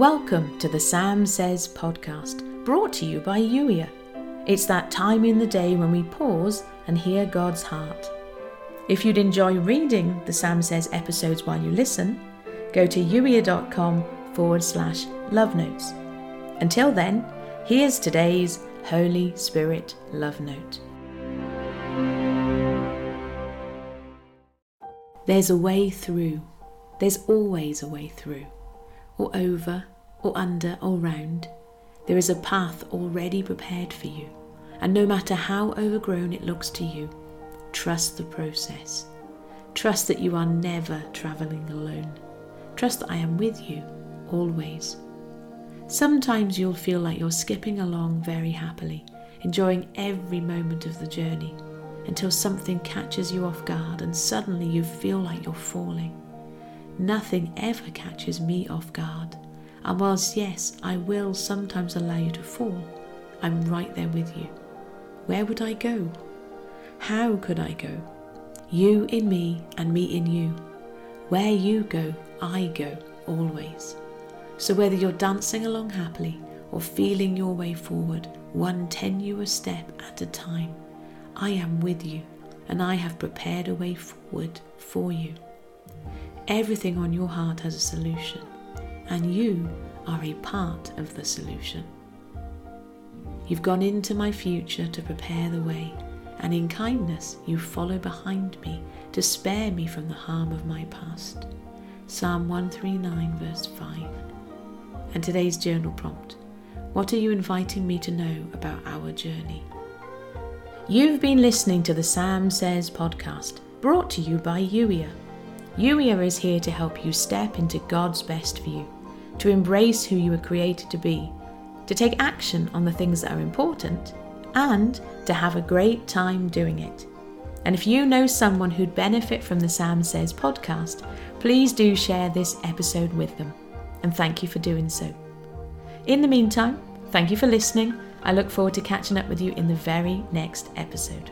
Welcome to the Sam Says podcast, brought to you by Youier. It's that time in the day when we pause and hear God's heart. If you'd enjoy reading the Sam Says episodes while you listen, go to youier.com forward slash love notes. Until then, here's today's Holy Spirit love note. There's a way through. There's always a way through or over, or under, or round, there is a path already prepared for you. And no matter how overgrown it looks to you, trust the process. Trust that you are never travelling alone. Trust that I am with you always. Sometimes you'll feel like you're skipping along very happily, enjoying every moment of the journey, until something catches you off guard and suddenly you feel like you're falling. Nothing ever catches me off guard. And whilst, yes, I will sometimes allow you to fall, I'm right there with you. Where would I go? How could I go? You in me and me in you. Where you go, I go always. So whether you're dancing along happily or feeling your way forward, one tenuous step at a time, I am with you and I have prepared a way forward for you. Everything on your heart has a solution, and you are a part of the solution. You've gone into my future to prepare the way, and in kindness you follow behind me to spare me from the harm of my past. Psalm 139, verse 5. And today's journal prompt What are you inviting me to know about our journey? You've been listening to the Sam Says podcast, brought to you by Youier. Youier is here to help you step into God's best you, to embrace who you were created to be, to take action on the things that are important, and to have a great time doing it. And if you know someone who'd benefit from the Sam Says podcast, please do share this episode with them. And thank you for doing so. In the meantime, thank you for listening. I look forward to catching up with you in the very next episode.